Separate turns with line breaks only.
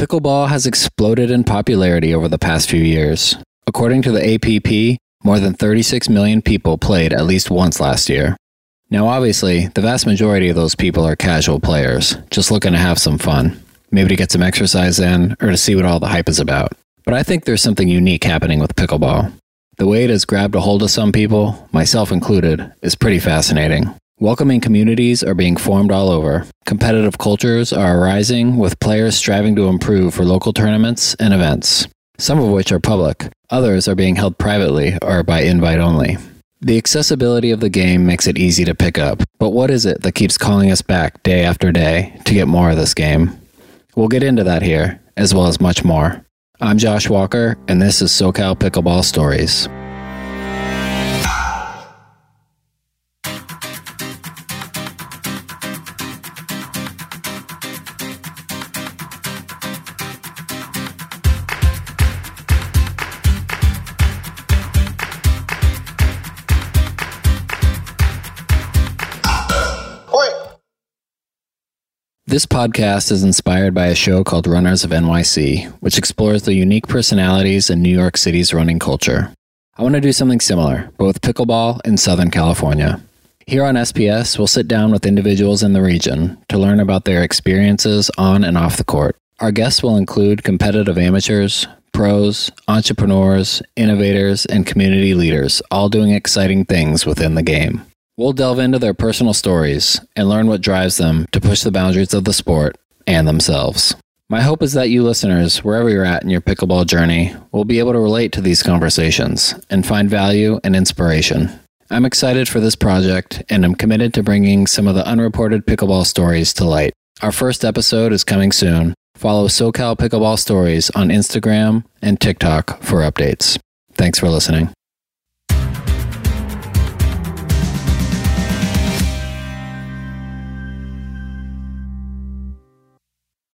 Pickleball has exploded in popularity over the past few years. According to the APP, more than 36 million people played at least once last year. Now, obviously, the vast majority of those people are casual players, just looking to have some fun, maybe to get some exercise in or to see what all the hype is about. But I think there's something unique happening with pickleball. The way it has grabbed a hold of some people, myself included, is pretty fascinating. Welcoming communities are being formed all over. Competitive cultures are arising, with players striving to improve for local tournaments and events, some of which are public. Others are being held privately or by invite only. The accessibility of the game makes it easy to pick up, but what is it that keeps calling us back day after day to get more of this game? We'll get into that here, as well as much more. I'm Josh Walker, and this is SoCal Pickleball Stories. This podcast is inspired by a show called Runners of NYC, which explores the unique personalities in New York City's running culture. I want to do something similar, with pickleball in Southern California. Here on SPS, we'll sit down with individuals in the region to learn about their experiences on and off the court. Our guests will include competitive amateurs, pros, entrepreneurs, innovators, and community leaders, all doing exciting things within the game. We'll delve into their personal stories and learn what drives them to push the boundaries of the sport and themselves. My hope is that you listeners, wherever you're at in your pickleball journey, will be able to relate to these conversations and find value and inspiration. I'm excited for this project and am committed to bringing some of the unreported pickleball stories to light. Our first episode is coming soon. Follow SoCal Pickleball Stories on Instagram and TikTok for updates. Thanks for listening.